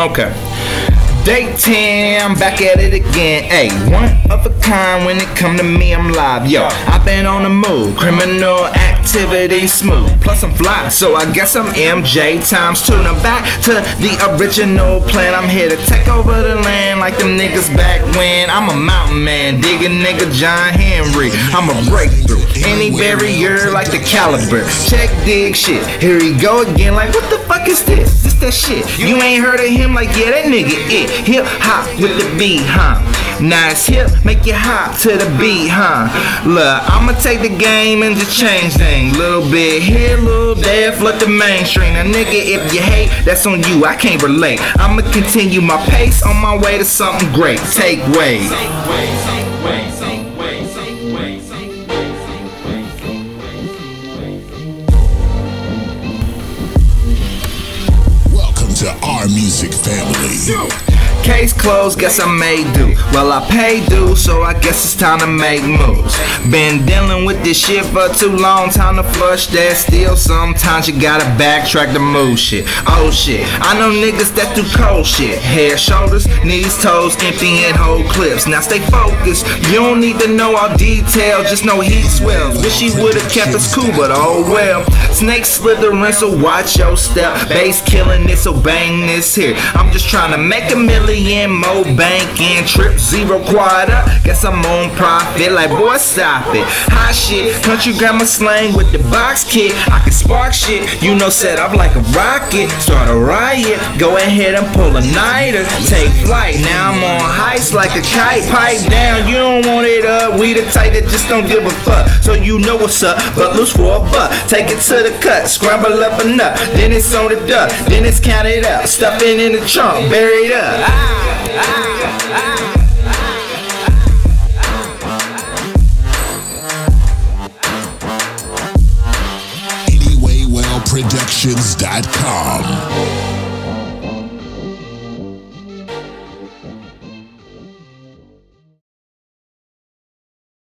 Okay. Day 10, I'm back at it again. Hey, one of a kind when it come to me, I'm live. Yo, I've been on the move, criminal activity smooth. Plus I'm fly, so I guess I'm MJ times two. Now back to the original plan. I'm here to take over the land like them niggas back when. I'm a mountain man, digging nigga John Henry. I'm a breakthrough, any barrier like the caliber. Check dig shit. Here he go again, like what the fuck is this? This that shit. You ain't heard of him, like yeah, that nigga it. Hip hop with the beat, huh? Nice hip, make you hop to the beat, huh? Look, I'ma take the game and just change things. Little bit here, little there, flood the mainstream. Now, nigga, if you hate, that's on you. I can't relate. I'ma continue my pace on my way to something great. Take wave. Welcome to our music family. Case closed, guess I made do. Well, I paid due, so I guess it's time to make moves. Been dealing with this shit for too long, time to flush that. Still, sometimes you gotta backtrack the move shit. Oh shit, I know niggas that do cold shit. Head, shoulders, knees, toes, empty and whole clips. Now stay focused. You don't need to know all details, just know he swells. Wish he would've kept us cool, but oh well. Snake slithering, so watch your step. Bass killing it, so bang this here. I'm just trying to make a million more banking. Trip zero quarter. Guess I'm on profit. Like boy, stop it. Hot shit. Country grammar slang with the box kit. I can spark shit. You know, set up like a rocket. Start a riot. Go ahead and pull a nighter. Take flight. Now I'm on heights like a kite. Pipe down. You don't want it up. We the type that just don't give a fuck. So you know what's up. But loose for a buck. Take it to the cut. Scramble up a nut. Then it's on the duck. Then it's counted up. Stuffing in the trunk. Buried up. AnywayWellProductions.com.